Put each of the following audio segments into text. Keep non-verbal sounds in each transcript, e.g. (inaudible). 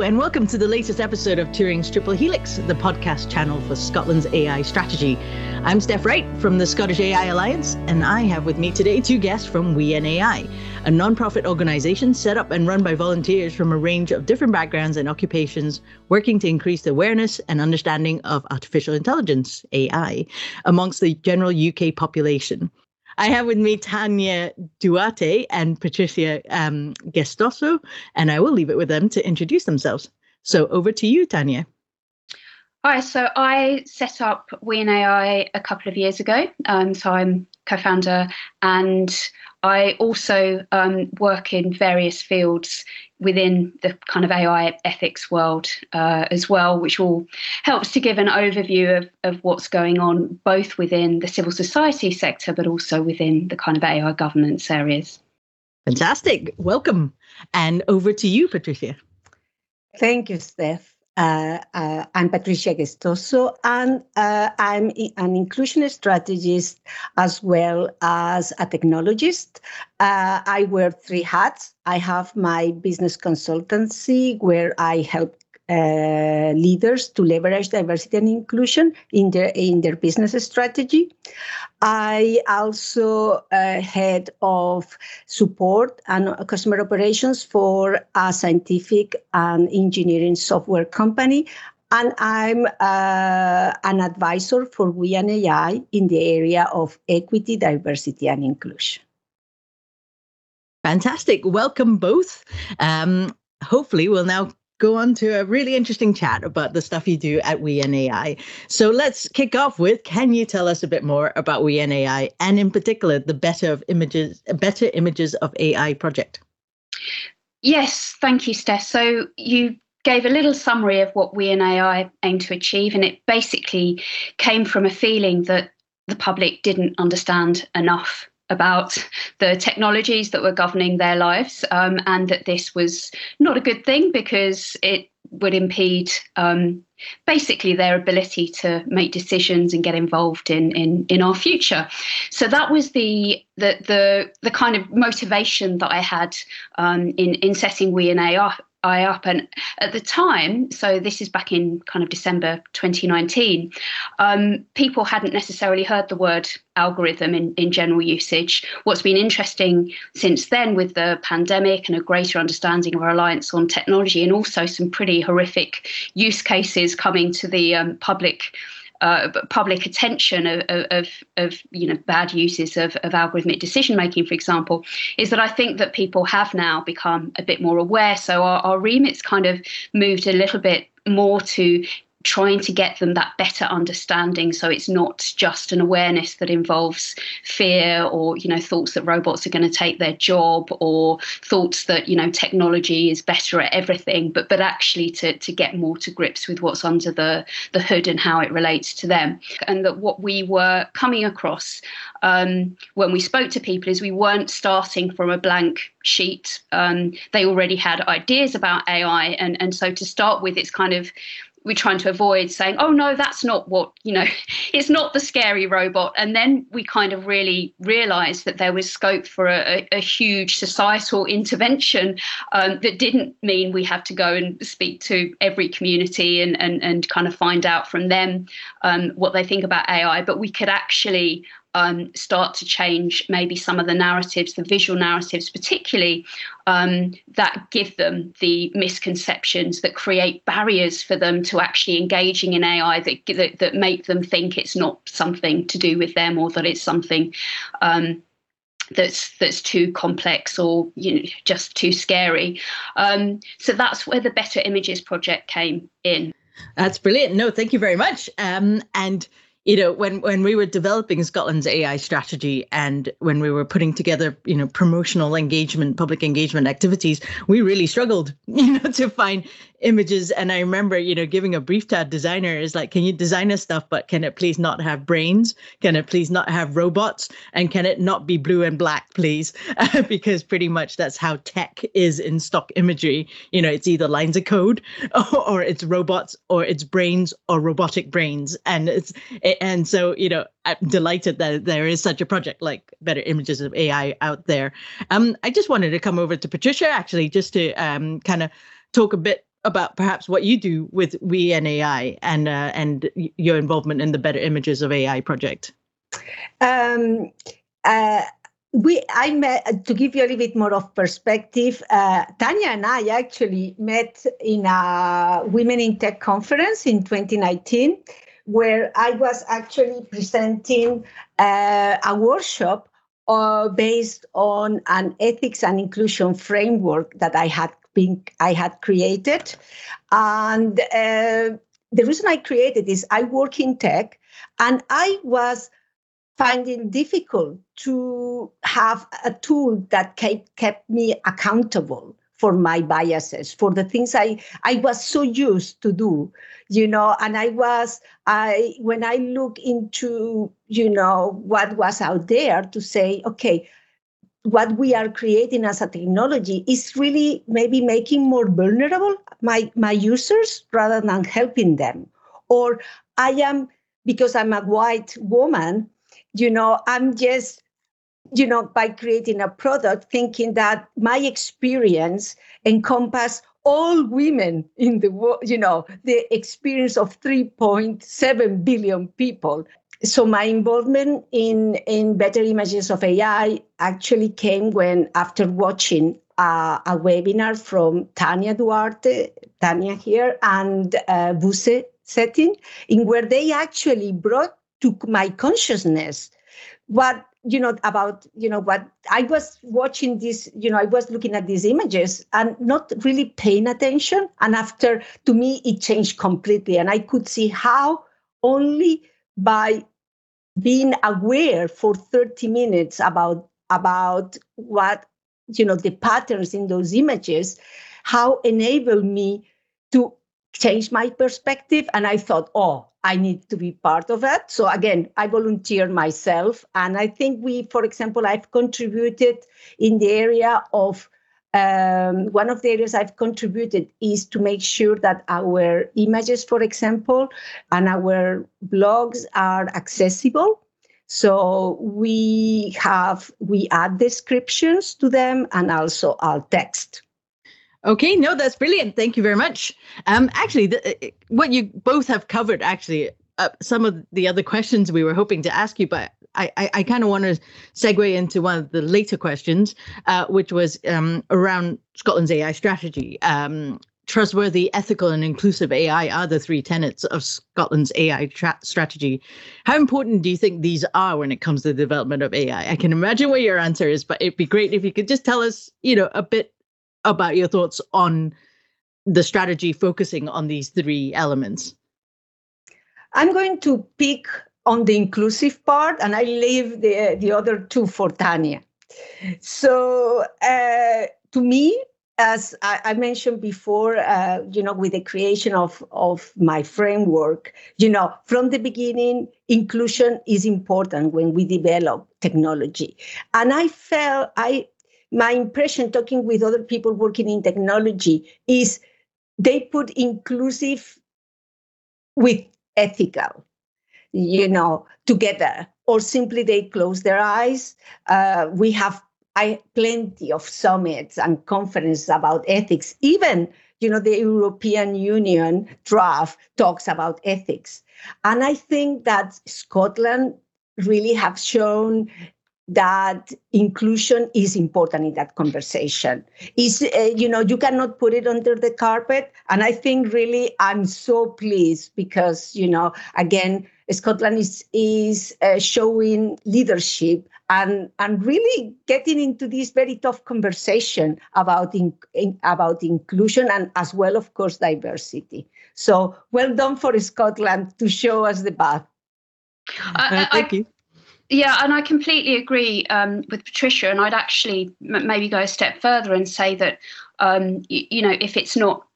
And welcome to the latest episode of Turing's Triple Helix, the podcast channel for Scotland's AI strategy. I'm Steph Wright from the Scottish AI Alliance, and I have with me today two guests from We and AI, a non-profit organization set up and run by volunteers from a range of different backgrounds and occupations, working to increase the awareness and understanding of artificial intelligence, AI, amongst the general UK population. I have with me Tania Duarte and Patricia um, Gestoso, and I will leave it with them to introduce themselves. So over to you, Tania. Hi, so I set up We and AI a couple of years ago. Um, so I'm co-founder and I also um, work in various fields within the kind of AI ethics world uh, as well, which all helps to give an overview of, of what's going on both within the civil society sector, but also within the kind of AI governance areas. Fantastic. Welcome. And over to you, Patricia. Thank you, Steph. Uh, uh, I'm Patricia Gestoso, and uh, I'm an inclusion strategist as well as a technologist. Uh, I wear three hats. I have my business consultancy where I help uh, leaders to leverage diversity and inclusion in their in their business strategy. I also uh, head of support and customer operations for a scientific and engineering software company. And I'm uh, an advisor for We and AI in the area of equity, diversity, and inclusion. Fantastic. Welcome both. Um, hopefully, we'll now go on to a really interesting chat about the stuff you do at We and AI. So let's kick off with can you tell us a bit more about We and AI and in particular the Better of Images Better Images of AI project? Yes, thank you, Steph. So you gave a little summary of what We and AI aim to achieve, and it basically came from a feeling that the public didn't understand enough about the technologies that were governing their lives, um, and that this was not a good thing because it would impede um, basically their ability to make decisions and get involved in in in our future. So that was the the the the kind of motivation that I had um, in in setting We and AI I up. And at the time, so this is back in kind of December 2019, um, people hadn't necessarily heard the word algorithm in, in general usage. What's been interesting since then with the pandemic and a greater understanding of reliance on technology and also some pretty horrific use cases coming to the um, public uh, public attention of, of, of, you know bad uses of, of algorithmic decision making, for example, is that I think that people have now become a bit more aware. So our, our remit's kind of moved a little bit more to trying to get them that better understanding so it's not just an awareness that involves fear or you know thoughts that robots are going to take their job or thoughts that you know technology is better at everything but but actually to to get more to grips with what's under the the hood and how it relates to them. And that what we were coming across um, when we spoke to people is we weren't starting from a blank sheet. Um, they already had ideas about ai and and so to start with it's kind of we're trying to avoid saying, oh no, that's not what, you know, (laughs) it's not the scary robot. And then we kind of really realized that there was scope for a, a huge societal intervention um, that didn't mean we had to go and speak to every community and, and, and kind of find out from them um, what they think about AI, but we could actually um, start to change maybe some of the narratives, the visual narratives, particularly um, that give them the misconceptions that create barriers for them to actually engaging in AI that, that, that make them think it's not something to do with them or that it's something. Um, that's that's too complex or you know just too scary. Um, so that's where the Better Images project came in. That's brilliant. No, thank you very much. Um, and you know when when we were developing scotland's ai strategy and when we were putting together you know promotional engagement public engagement activities we really struggled (laughs) you know to find images. And i remember you know giving a brief to a designer is like can you design us stuff but can it please not have brains? Can it please not have robots? And can it not be blue and black please? (laughs) Because pretty much that's how tech is in stock imagery. You know it's either lines of code or, (laughs) or it's robots or it's brains or robotic brains. And it's and so you know i'm delighted that there is such a project like better images of ai out there um i just wanted to come over to patricia actually just to um kind of talk a bit about perhaps what you do with We and AI and uh, and your involvement in the Better Images of AI project. Um, uh, we I met to give you a little bit more of perspective. Uh, Tania and I actually met in a Women in Tech conference in 2019, where I was actually presenting uh, a workshop uh, based on an ethics and inclusion framework that I had been I had created, and uh, the reason I created is I work in tech, and I was finding difficult to have a tool that kept me accountable for my biases for the things i i was so used to do you know and i was i when i look into you know what was out there to say okay what we are creating as a technology is really maybe making more vulnerable my my users rather than helping them. Or i am because i'm a white woman you know, I'm just, you know, by creating a product, thinking that my experience encompass all women in the world, you know, the experience of 3.7 billion people. So my involvement in in Better Images of AI actually came when after watching uh, a webinar from Tania Duarte, Tania here, and uh, Buse Cetin, in where they actually brought to my consciousness what you know about you know what i was watching this you know i was looking at these images and not really paying attention. And after to me it changed completely. And i could see how only by being aware for 30 minutes about about what you know the patterns in those images how enabled me to change my perspective and i thought oh I need to be part of that. So again, I volunteered myself. And I think we, for example, I've contributed in the area of um, one of the areas I've contributed is to make sure that our images, for example, and our blogs are accessible. So we have we add descriptions to them and also alt text. Okay, no, that's brilliant. Thank you very much. Um, actually, the, uh, what you both have covered, actually, uh, some of the other questions we were hoping to ask you, but I, I, I kind of want to segue into one of the later questions, uh, which was um, around Scotland's AI strategy. Um, trustworthy, ethical, and inclusive AI are the three tenets of Scotland's AI tra- strategy. How important do you think these are when it comes to the development of AI? I can imagine what your answer is, but it'd be great if you could just tell us, you know, a bit about your thoughts on the strategy focusing on these three elements. I'm going to pick on the inclusive part and I leave the, the other two for Tania. So, uh, to me, as I, mentioned before, uh, you know, with the creation of, of my framework, you know, from the beginning, inclusion is important when we develop technology. And I felt I my impression talking with other people working in technology is they put inclusive with ethical you know together or simply they close their eyes. Uh, we have I, plenty of summits and conferences about ethics. Even you know the european union draft talks about ethics. And i think that scotland really have shown that inclusion is important in that conversation. Is uh, you know you cannot put it under the carpet. And i think really i'm so pleased because you know again scotland is is uh, showing leadership and and really getting into this very tough conversation about in, in, about inclusion and as well of course diversity. So well done for scotland to show us the path. Uh, thank you yeah, and I completely agree um, with Patricia. And I'd actually m- maybe go a step further and say that, um, y- you know, if it's not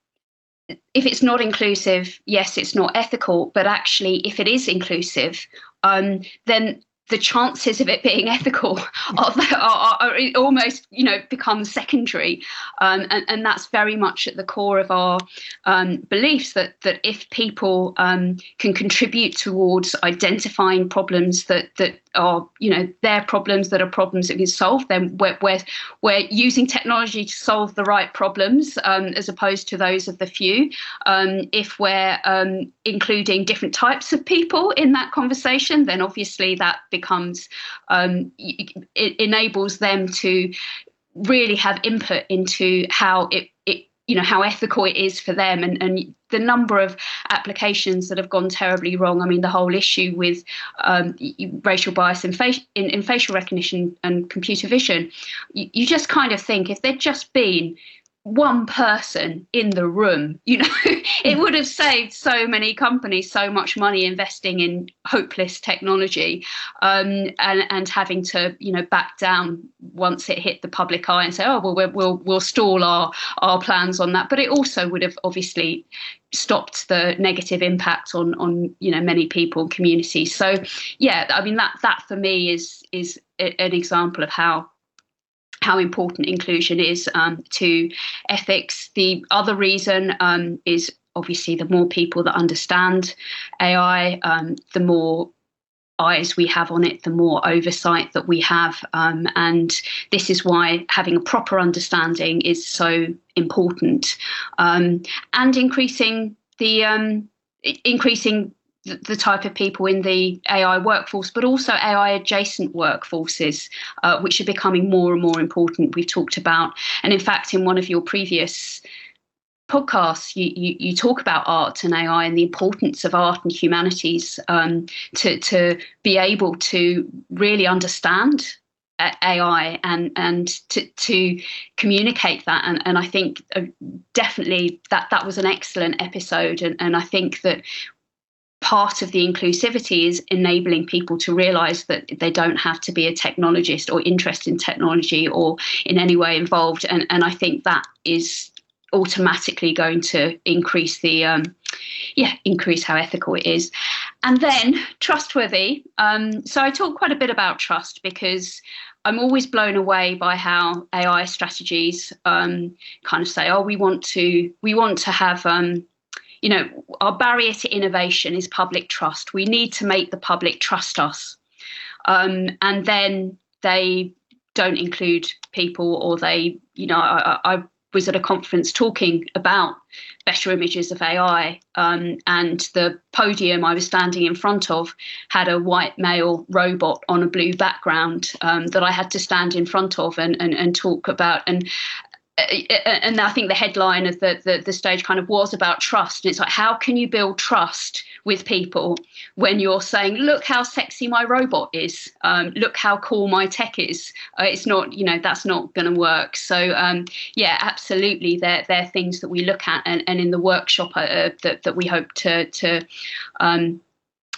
if it's not inclusive, yes, it's not ethical. But actually, if it is inclusive, um, then the chances of it being (laughs) ethical are, are, are almost you know become secondary. Um, and, and that's very much at the core of our um, beliefs that that if people um, can contribute towards identifying problems that that are you know their problems that are problems that can solve then we're, we're, we're using technology to solve the right problems um, as opposed to those of the few. Um, if we're um, including different types of people in that conversation then obviously that becomes um, it enables them to really have input into how it, you know how ethical it is for them. And, and the number of applications that have gone terribly wrong. I mean the whole issue with um, racial bias in, in, in, facial recognition and computer vision. You, you just kind of think if there'd just been one person in the room you know (laughs) it hmm. would have saved so many companies so much money investing in hopeless technology um, and and having to you know back down once it hit the public eye and say oh well we'll we'll stall our our plans on that but it also would have obviously stopped the negative impact on on you know many people and communities so yeah i mean that that for me is is an example of how how important inclusion is um, to ethics. The other reason um, is obviously the more people that understand AI, um, the more eyes we have on it, the more oversight that we have. Um, and this is why having a proper understanding is so important. Um, and increasing the um, increasing the type of people in the AI workforce, but also AI adjacent workforces, uh, which are becoming more and more important. We've talked about, and in fact, in one of your previous podcasts, you, you, you talk about art and AI and the importance of art and humanities um, to, to be able to really understand AI and and to to communicate that and and I think uh, definitely that that was an excellent episode and and I think that part of the inclusivity is enabling people to realize that they don't have to be a technologist or interested in technology or in any way involved. And and I think that is automatically going to increase the um, yeah increase how ethical it is. And then trustworthy. Um, so i talk quite a bit about trust because i'm always blown away by how ai strategies um, kind of say oh we want to we want to have um, you know, our barrier to innovation is public trust. We need to make the public trust us. Um, and then they don't include people, or they, you know, I, I was at a conference talking about better images of AI, um, and the podium I was standing in front of had a white male robot on a blue background um, that I had to stand in front of and, and, and talk about. And and I think the headline of the, the, the stage kind of was about trust. And it's like, how can you build trust with people when you're saying, look how sexy my robot is, um, look how cool my tech is? Uh, it's not, you know, that's not going to work. So um, yeah, absolutely, they're they're things that we look at, and, and in the workshop uh, that that we hope to to um,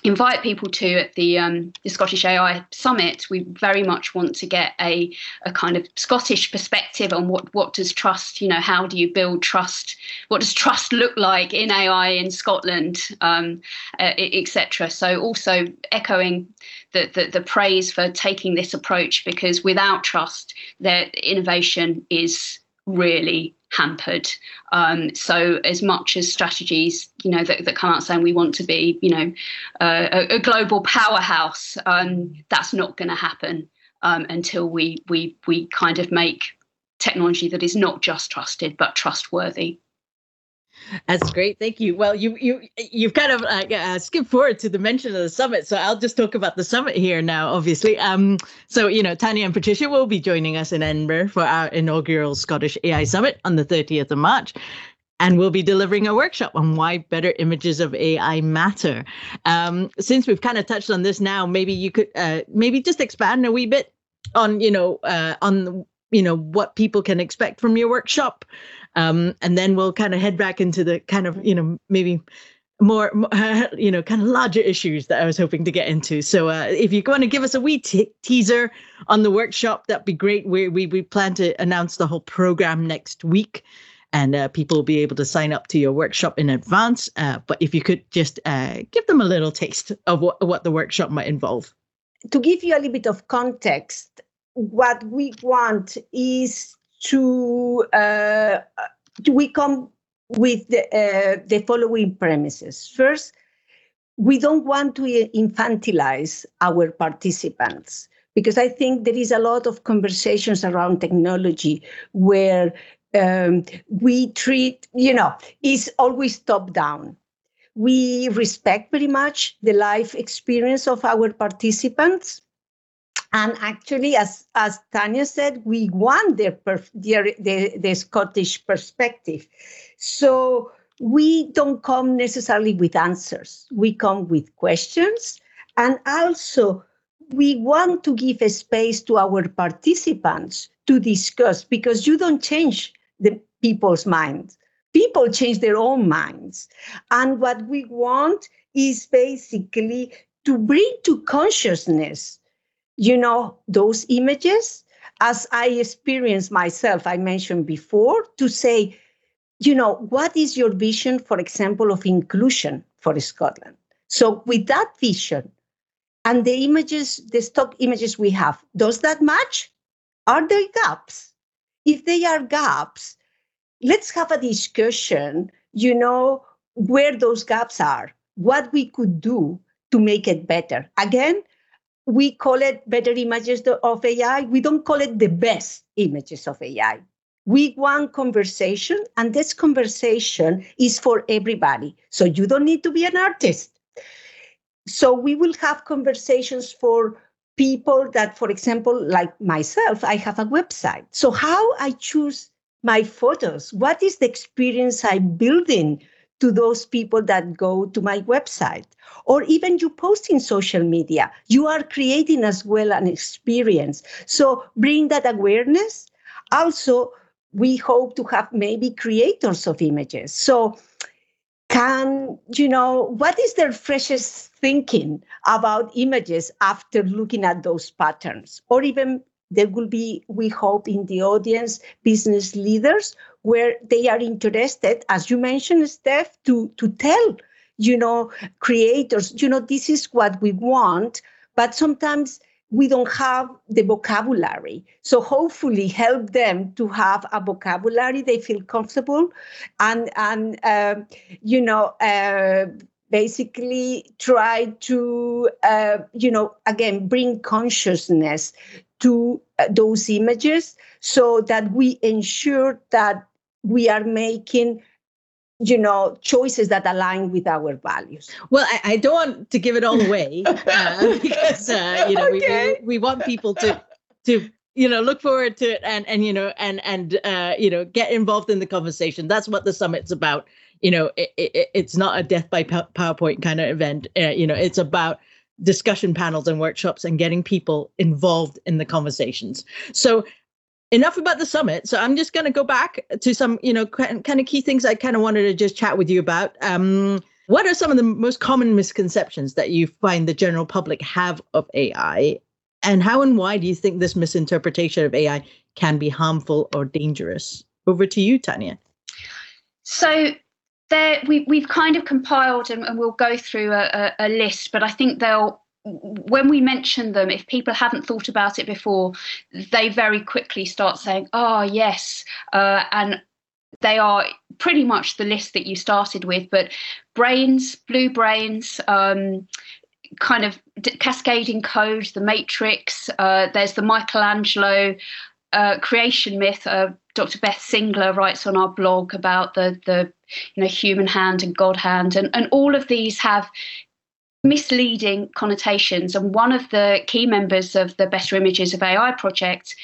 invite people to at the, um, the Scottish AI Summit, we very much want to get a, a kind of Scottish perspective on what, what does trust, you know, how do you build trust? What does trust look like in AI in Scotland, um, uh, etc. So also echoing the, the, the praise for taking this approach because without trust, their innovation is really hampered. Um, so as much as strategies, you know, that, that come out saying we want to be, you know, uh, a, a, global powerhouse, um, that's not going to happen um, until we we we kind of make technology that is not just trusted but trustworthy. That's great. Thank you. Well, you you you've kind of uh, uh, skipped forward to the mention of the summit, so I'll just talk about the summit here now. Obviously, um, so you know, Tania and Patricia will be joining us in Edinburgh for our inaugural Scottish AI Summit on the 30th of March. And we'll be delivering a workshop on why better images of AI matter. Um, since we've kind of touched on this now, maybe you could uh, maybe just expand a wee bit on you know uh, on you know what people can expect from your workshop um, and then we'll kind of head back into the kind of you know maybe more (laughs) you know kind of larger issues that i was hoping to get into. So uh, if you're going to give us a wee te- teaser on the workshop that'd be great. We, we we plan to announce the whole program next week and uh, people will be able to sign up to your workshop in advance uh, but if you could just uh, give them a little taste of what, what the workshop might involve. To give you a little bit of context, what we want is to uh, we come with the, uh, the following premises. First, we don't want to infantilize our participants because I think there is a lot of conversations around technology where um, we treat, you know, is always top down. We respect very much the life experience of our participants. And actually, as, as Tania said, we want their, their, the, the Scottish perspective. So we don't come necessarily with answers. We come with questions. And also, we want to give a space to our participants to discuss because you don't change the people's minds. People change their own minds. And what we want is basically to bring to consciousness, you know, those images as I experienced myself, I mentioned before, to say, you know, what is your vision, for example, of inclusion for Scotland? So, with that vision and the images, the stock images we have, does that match? Are there gaps? If they are gaps, let's have a discussion, you know, where those gaps are, what we could do to make it better. Again, we call it better images of AI. We don't call it the best images of AI we want conversation and this conversation is for everybody. So you don't need to be an artist. So we will have conversations for people that for example like myself i have a website. So how i choose my photos? What is the experience i'm building to those people that go to my website or even you post in social media you are creating as well an experience so bring that awareness also we hope to have maybe creators of images. So, can you know what is their freshest thinking about images after looking at those patterns? Or even there will be, we hope, in the audience, business leaders where they are interested, as you mentioned, Steph, to, to tell, you know, creators, you know, this is what we want. But sometimes we don't have the vocabulary. So hopefully help them to have a vocabulary they feel comfortable and, and uh, you know, uh, basically try to, uh, you know, again, bring consciousness to uh, those images so that we ensure that we are making you know choices that align with our values. Well i, I don't want to give it all away (laughs) uh, because uh, you know okay. we, we, we want people to to you know look forward to it and and you know and and uh, you know get involved in the conversation. That's what the summit's about. You know it, it, it's not a death by powerpoint kind of event. Uh, you know it's about discussion panels and workshops and getting people involved in the conversations. So enough about the summit. So I'm just going to go back to some, you know, kind of key things I kind of wanted to just chat with you about. Um, what are some of the most common misconceptions that you find the general public have of AI? And how and why do you think this misinterpretation of AI can be harmful or dangerous? Over to you, Tania. So there, we, we've kind of compiled and, and we'll go through a, a, a list, but I think they'll when we mention them, if people haven't thought about it before, they very quickly start saying, "Oh, yes," uh, and they are pretty much the list that you started with. But brains, blue brains. Um, kind of cascading code, the Matrix. Uh, there's the Michelangelo uh, creation myth. Uh, Dr. Beth Singler writes on our blog about the the you know human hand and God hand, and and all of these have misleading connotations. And one of the key members of the Better Images of AI project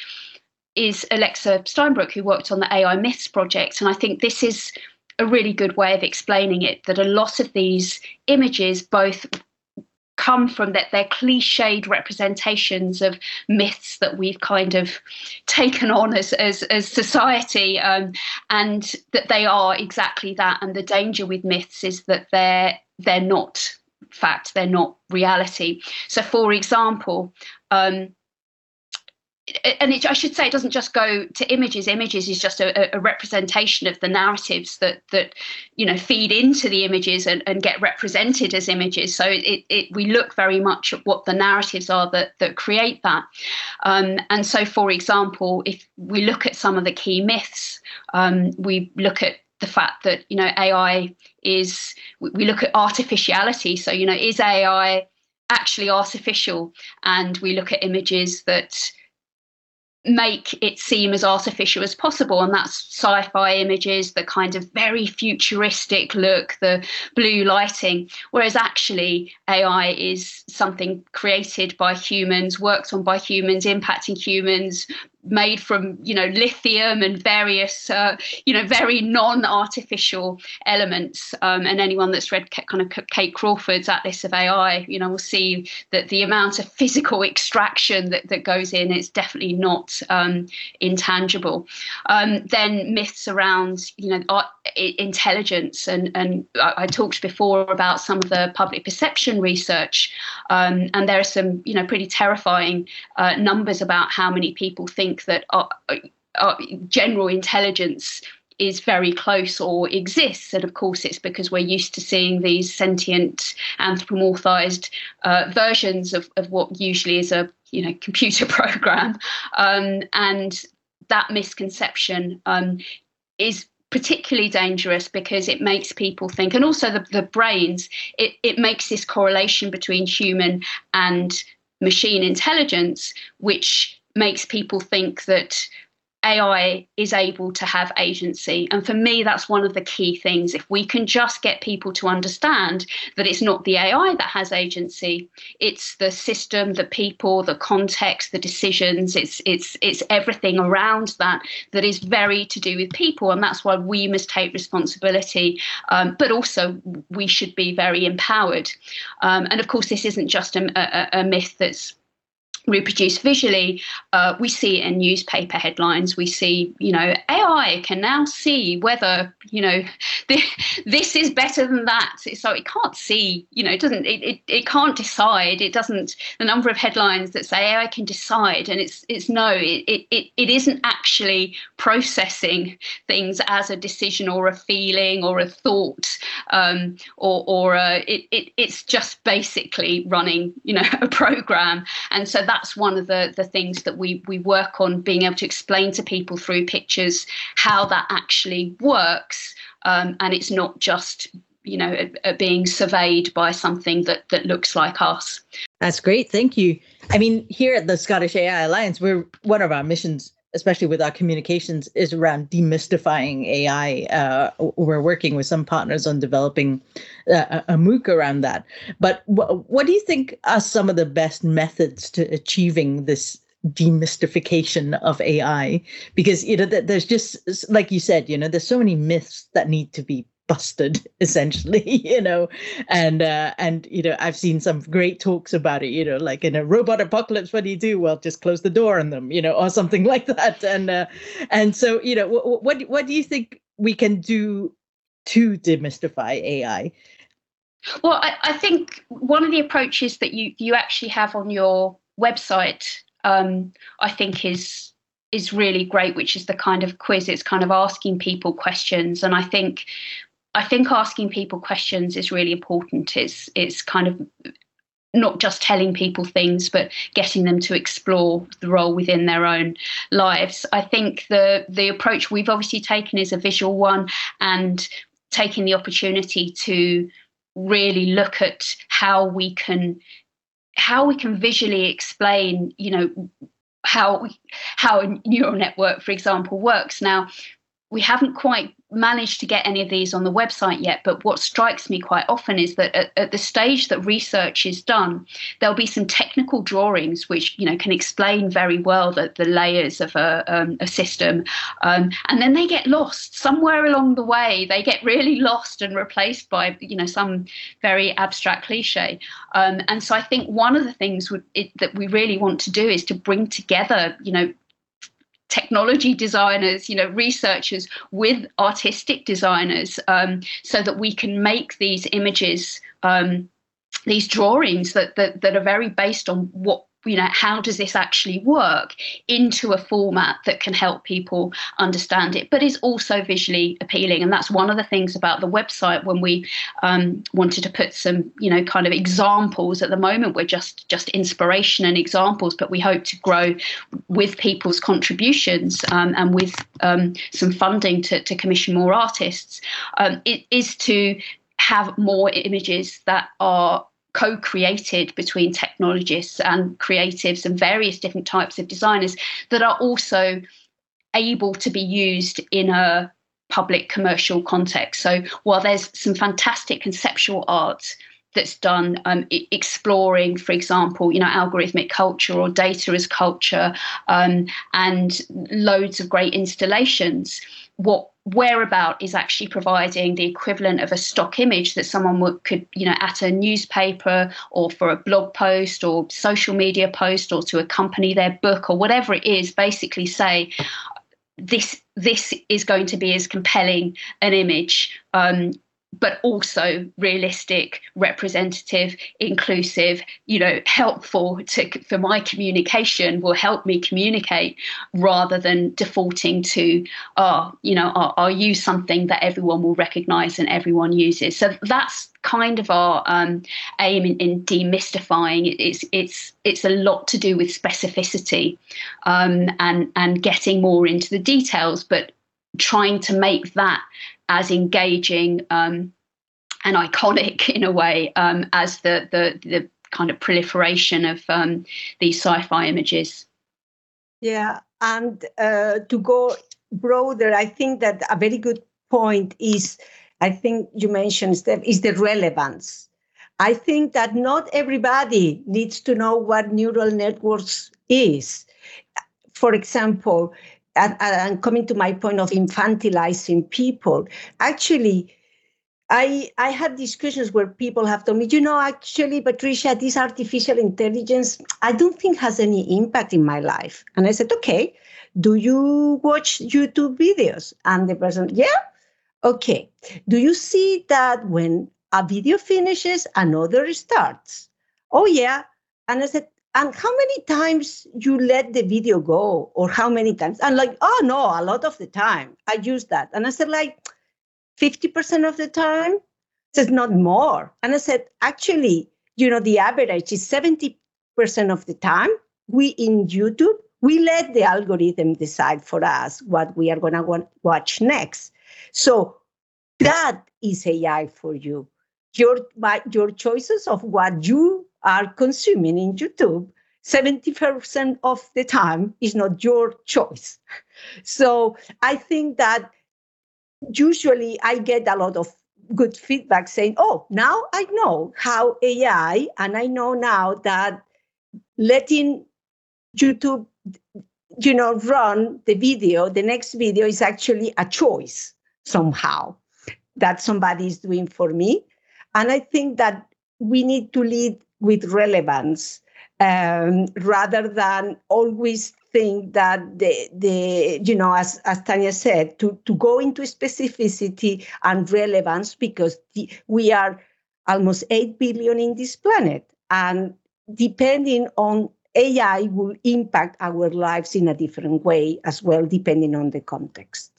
is Alexa Steinbrück, who worked on the AI Myths project. And I think this is a really good way of explaining it that a lot of these images both come from that they're cliched representations of myths that we've kind of (laughs) taken on as as, as society um, and that they are exactly that and the danger with myths is that they're they're not fact, they're not reality. So, for example, um, and it, I should say it doesn't just go to images. Images is just a, a, representation of the narratives that that you know feed into the images and, and get represented as images. So it, it we look very much at what the narratives are that that create that. Um, and so, for example, if we look at some of the key myths, um, we look at the fact that you know AI is we look at artificiality. So you know, is AI actually artificial? And we look at images that make it seem as artificial as possible and that's sci-fi images the kind of very futuristic look the blue lighting whereas actually ai is something created by humans worked on by humans impacting humans made from you know lithium and various uh, you know very non-artificial elements. Um, and anyone that's read kind of kate crawford's atlas of ai you know will see that the amount of physical extraction that, that goes in is definitely not um, intangible. Um, then myths around you know art, intelligence and and I, I, talked before about some of the public perception research um, and there are some you know pretty terrifying uh, numbers about how many people think think that our, our general intelligence is very close or exists. And of course, it's because we're used to seeing these sentient, anthropomorphized uh, versions of, of what usually is a you know computer (laughs) program, um, and that misconception um, is particularly dangerous because it makes people think, and also the, the brains, it, it makes this correlation between human and machine intelligence, which makes people think that AI is able to have agency. And for me, that's one of the key things. If we can just get people to understand that it's not the AI that has agency, it's the system, the people, the context, the decisions, it's it's it's everything around that that is very to do with people. And that's why we must take responsibility. Um, but also we should be very empowered. Um, and of course, this isn't just a, a, a myth that's reproduced visually uh, we see it in newspaper headlines. We see you know ai can now see whether you know (laughs) this is better than that. So it can't see you know it doesn't it, it, it can't decide. It doesn't the number of headlines that say ai can decide and it's it's no it, it, it isn't actually processing things as a decision or a feeling or a thought um, or or a, it, it it's just basically running you know (laughs) a program. And so that that's one of the, the things that we, we work on being able to explain to people through pictures how that actually works. Um, and it's not just you know being surveyed by something that that looks like us that's great thank you i mean here at the scottish ai alliance we're one of our missions especially with our communications, is around demystifying AI. Uh, we're working with some partners on developing uh, a MOOC around that. But wh- what do you think are some of the best methods to achieving this demystification of AI? Because you know, there's just like you said, you know, there's so many myths that need to be busted (laughs) essentially (laughs) you know? And uh and you know i've seen some great talks about it you know like in a robot apocalypse what do you do? Well just close the door on them you know or something (laughs) like that. And uh and so you know what what, what do you think we can do to demystify ai well I, I think one of the approaches that you you actually have on your website um i think is is really great, which is the kind of quiz. It's kind of asking people questions, and I think I think asking people questions is really important. It's it's kind of not just telling people things, but getting them to explore the role within their own lives. I think the the approach we've obviously taken is a visual one, and taking the opportunity to really look at how we can how we can visually explain, you know, how how a neural network, for example, works. Now, we haven't quite managed to get any of these on the website yet, but what strikes me quite often is that at, at, the stage that research is done, there'll be some technical drawings which you know can explain very well the, the layers of a, um, a system, um, and then they get lost somewhere along the way. They get really (laughs) lost and replaced by you know some very abstract cliche. Um, and so I think one of the things it, that we really want to do is to bring together you know technology designers, you know, researchers with artistic designers, um, so that we can make these images, um, these drawings that, that that are very based on what you know how does this actually work into a format that can help people understand it but is also visually appealing. And that's one of the things about the website when we um, wanted to put some you know kind of examples. At the moment we're just just inspiration and examples but we hope to grow with people's contributions um, and with um, some funding to, to commission more artists. Um, it is to have more images that are co-created between technologists and creatives and various different types of designers that are also able to be used in a public commercial context. So while there's some fantastic conceptual art that's done um, exploring, for example, you know, algorithmic culture or data as culture, um, and loads of great installations. What whereabout is actually providing the equivalent of a stock image that someone would, could, you know, at a newspaper or for a blog post or social media post or to accompany their book or whatever it is, basically say, this this is going to be as compelling an image um, but also realistic, representative, inclusive, you know, helpful to, for my communication will help me communicate rather than defaulting to, oh, you know, I'll, I'll use something that everyone will recognize and everyone uses. So that's kind of our um, aim in, in, demystifying. It's it's it's a lot to do with specificity um, and and getting more into the details, but trying to make that as engaging um, and iconic (laughs) in a way um, as the, the the kind of proliferation of um, these sci-fi images. Yeah, and uh, to go broader, I think that a very good point is, I think you mentioned Steph, is the relevance. I think that not everybody needs to know what neural networks is. For example, and, and coming to my point of infantilizing people, actually, I, I had discussions where people have told me, you know, actually, Patricia, this artificial intelligence, I don't think has any impact in my life. And I said, okay, do you watch YouTube videos? And the person, yeah, okay. Do you see that when a video finishes, another starts? Oh, yeah. And I said, and how many times you let the video go or how many times? And like oh no a lot of the time. I use that. And i said like 50% of the time? Says not more. And i said actually you know the average is 70% of the time we in youtube we let the algorithm decide for us what we are going to watch next. So that is ai for you. Your my, your choices of what you are consuming in YouTube, 70% of the time is not your choice. So I think that usually I get a lot of good feedback saying, oh, now I know how AI, and I know now that letting YouTube you know run the video the next video is actually a choice somehow that somebody is doing for me and i think that we need to lead with relevance um, rather than always think that the, the you know as, as tania said to, to go into specificity and relevance because the, we are almost 8 billion in this planet. And depending on ai will impact our lives in a different way as well depending on the context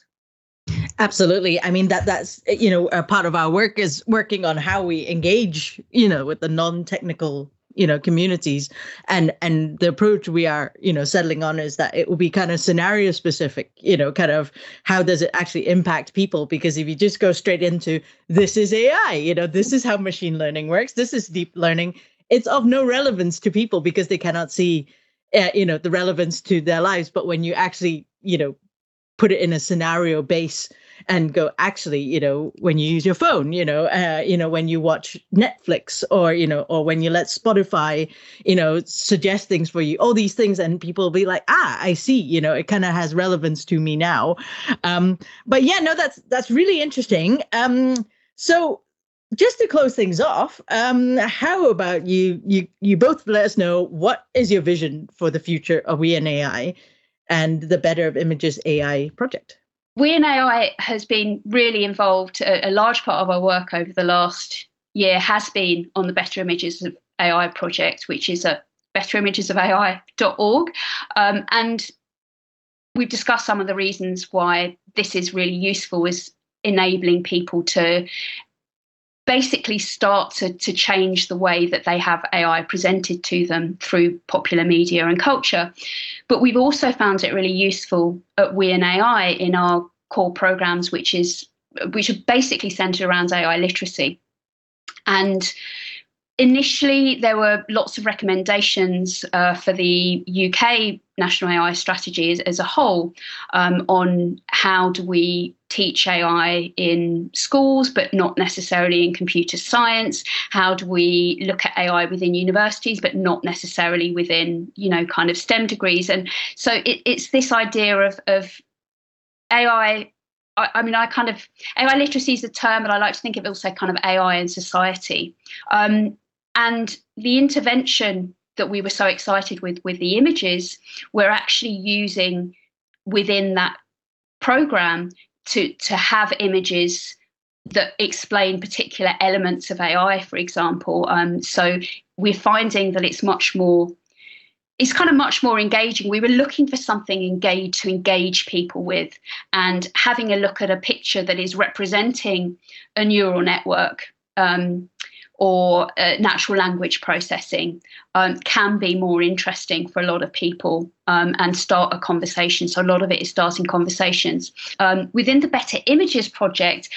Absolutely. I mean that that's you know a part of our work is working on how we engage you know with the non-technical you know communities. And and the approach we are you know settling on is that it will be kind of scenario specific you know kind of how does it actually impact people? Because if you just go straight into this is ai you know this is how machine learning works this is deep learning it's of no relevance to people because they cannot see uh, you know the relevance to their lives. But when you actually you know put it in a scenario base and go actually you know when you use your phone you know uh, you know when you watch netflix or you know or when you let spotify you know suggest things for you all these things and people be like ah i see you know it kind of has relevance to me now. Um but yeah no that's that's really interesting. Um so just to close things off um how about you you you both let us know what is your vision for the future of we and ai and the better of images ai project We and AI has been really involved. A, a, large part of our work over the last year has been on the Better Images of AI project, which is a betterimagesofai.org. Um, and we've discussed some of the reasons why this is really useful is enabling people to basically start to, to change the way that they have AI presented to them through popular media and culture. But we've also found it really useful at We and AI in our core programs, which is which are basically centered around AI literacy. And initially, there were lots of recommendations uh, for the UK national AI strategy as, as a whole um, on how do we teach AI in schools, but not necessarily in computer science? How do we look at AI within universities, but not necessarily within, you know, kind of STEM degrees? And so it, it's this idea of, of AI. I, mean, I kind of AI literacy is a term, but I like to think of also kind of AI in society. Um, and the intervention that we were so excited with with the images, we're actually using within that program to to have images that explain particular elements of AI, for example. Um, so we're finding that it's much more it's kind of much more engaging. We were looking for something engaged to engage people with, and having a look at a picture that is representing a neural network um, or uh, natural language processing um, can be more interesting for a lot of people um, and start a conversation. So, a lot of it is starting conversations. Um, within the Better Images project,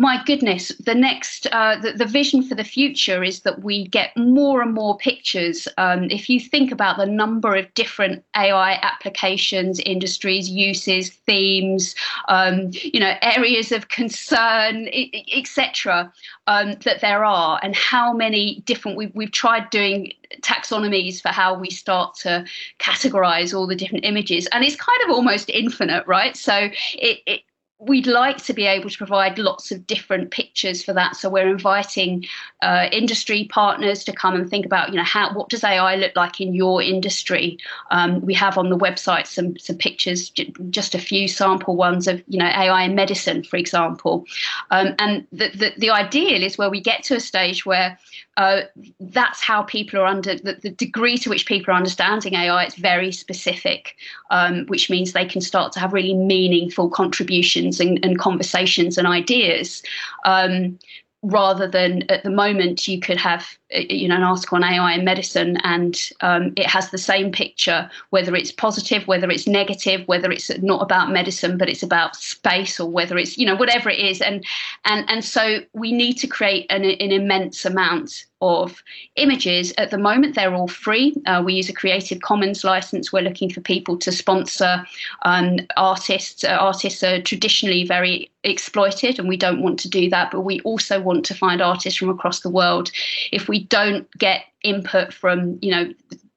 my goodness, the next, uh, the, the, vision for the future is that we get more and more pictures. Um, if you think about the number of different AI applications, industries, uses, themes, um, you know, areas of concern, etc., um, that there are, and how many different we've, we've tried doing taxonomies for how we start to categorize all the different images and it's kind of almost infinite right so it, it we'd like to be able to provide lots of different pictures for that. So we're inviting uh, industry partners to come and think about, you know, how what does AI look like in your industry? Um, we have on the website some some pictures, just a few sample ones of, you know, AI in medicine, for example. Um, and the, the the ideal is where we get to a stage where uh, that's how people are under the, the, degree to which people are understanding AI. It's very specific, um, which means they can start to have really meaningful contributions and, and conversations and ideas. Um, rather than at the moment you could have uh, you know an article on AI in medicine and um, it has the same picture whether it's positive whether it's negative whether it's not about medicine but it's about space or whether it's you know whatever it is and and and so we need to create an, an immense amount of images. At the moment, they're all free. Uh, we use a Creative Commons license. We're looking for people to sponsor um, artists. Uh, artists are traditionally very exploited, and we don't want to do that. But we also want to find artists from across the world. If we don't get input from, you know,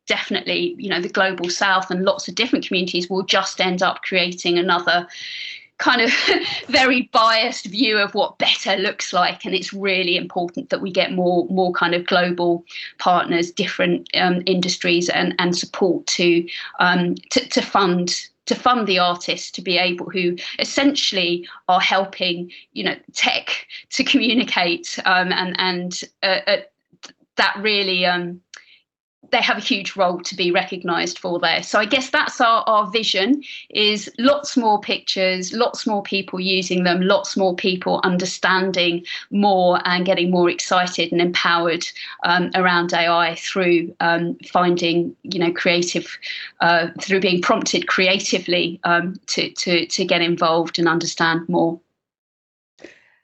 definitely, you know, the global south and lots of different communities, we'll just end up creating another kind of (laughs) very biased view of what better looks like. And it's really important that we get more more kind of global partners different um, industries and and support to um, to, to fund to fund the artists to be able who essentially are helping you know tech to communicate um, and and uh, uh, that really um, they have a huge role to be recognized for there. So I guess that's our, our vision is lots more pictures, lots more people using them, lots more people understanding more and getting more excited and empowered um, around AI through um, finding, you know, creative, uh, through being prompted creatively um, to, to, to get involved and understand more.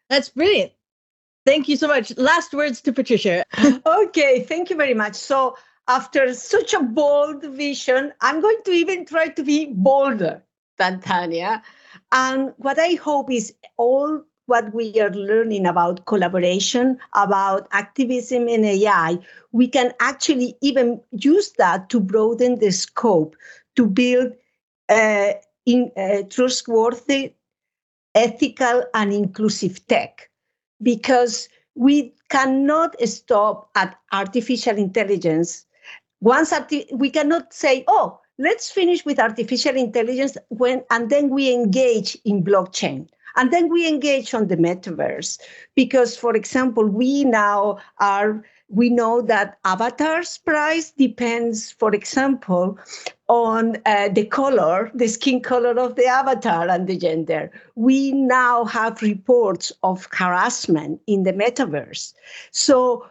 That's brilliant. Thank you so much. Last words to Patricia. (laughs) okay, thank you very much. So after such a bold vision, I'm going to even try to be bolder than Tania. And what I hope is all what we are learning about collaboration, about activism in AI, we can actually even use that to broaden the scope to build uh, in, uh, trustworthy, ethical, and inclusive tech. Because we cannot stop at artificial intelligence once arti- we cannot say, oh, let's finish with artificial intelligence when and then we engage in blockchain. And then we engage on the metaverse because, for example, we now are we know that avatars price depends, for example, on uh, the color, the skin color of the avatar and the gender. We now have reports of harassment in the metaverse. So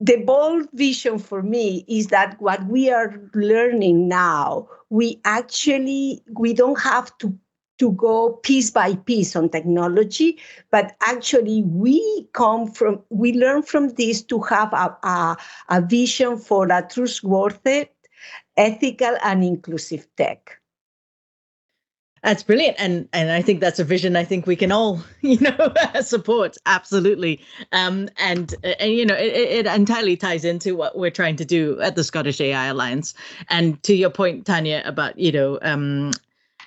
the bold vision for me is that what we are learning now, we actually we don't have to to go piece by piece on technology, but actually we come from, we learn from this to have a, a, a vision for a trustworthy, ethical, and inclusive tech. That's brilliant, and and I think that's a vision I think we can all (laughs) you know (laughs) support absolutely. Um, and and you know it, it entirely ties into what we're trying to do at the Scottish AI Alliance. And to your point, Tania, about you know um,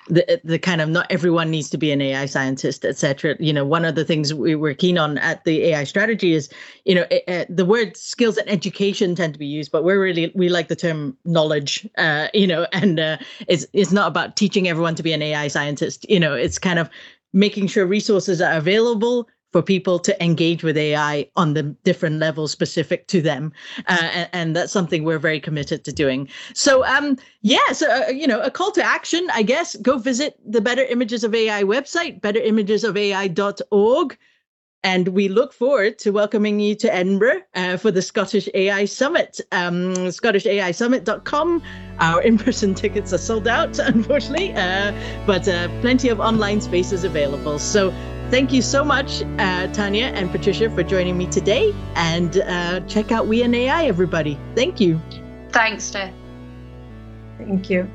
the the kind of not everyone needs to be an AI scientist, etc. You know, one of the things we were keen on at the AI strategy is, you know, it, the word skills and education tend to be used, but we're really we like the term knowledge. Uh, you know, (laughs) and uh, it's it's not about teaching everyone to be an AI scientist. You know, it's kind of making sure resources are available for people to engage with AI on the different levels specific to them, uh, and, and, that's something we're very committed to doing. So, um, yeah, so uh, you know, a call to action, I guess, go visit the Better Images of AI website, betterimagesofai.org. And we look forward to welcoming you to Edinburgh uh, for the Scottish AI Summit. Um, ScottishAISummit.com. Our in person (laughs) tickets are sold out, (laughs) unfortunately, uh, but uh, plenty of online spaces available. So Thank you so much, uh, Tania and Patricia, for joining me today. And uh, check out We and AI, everybody. Thank you. Thanks, Steph. Thank you.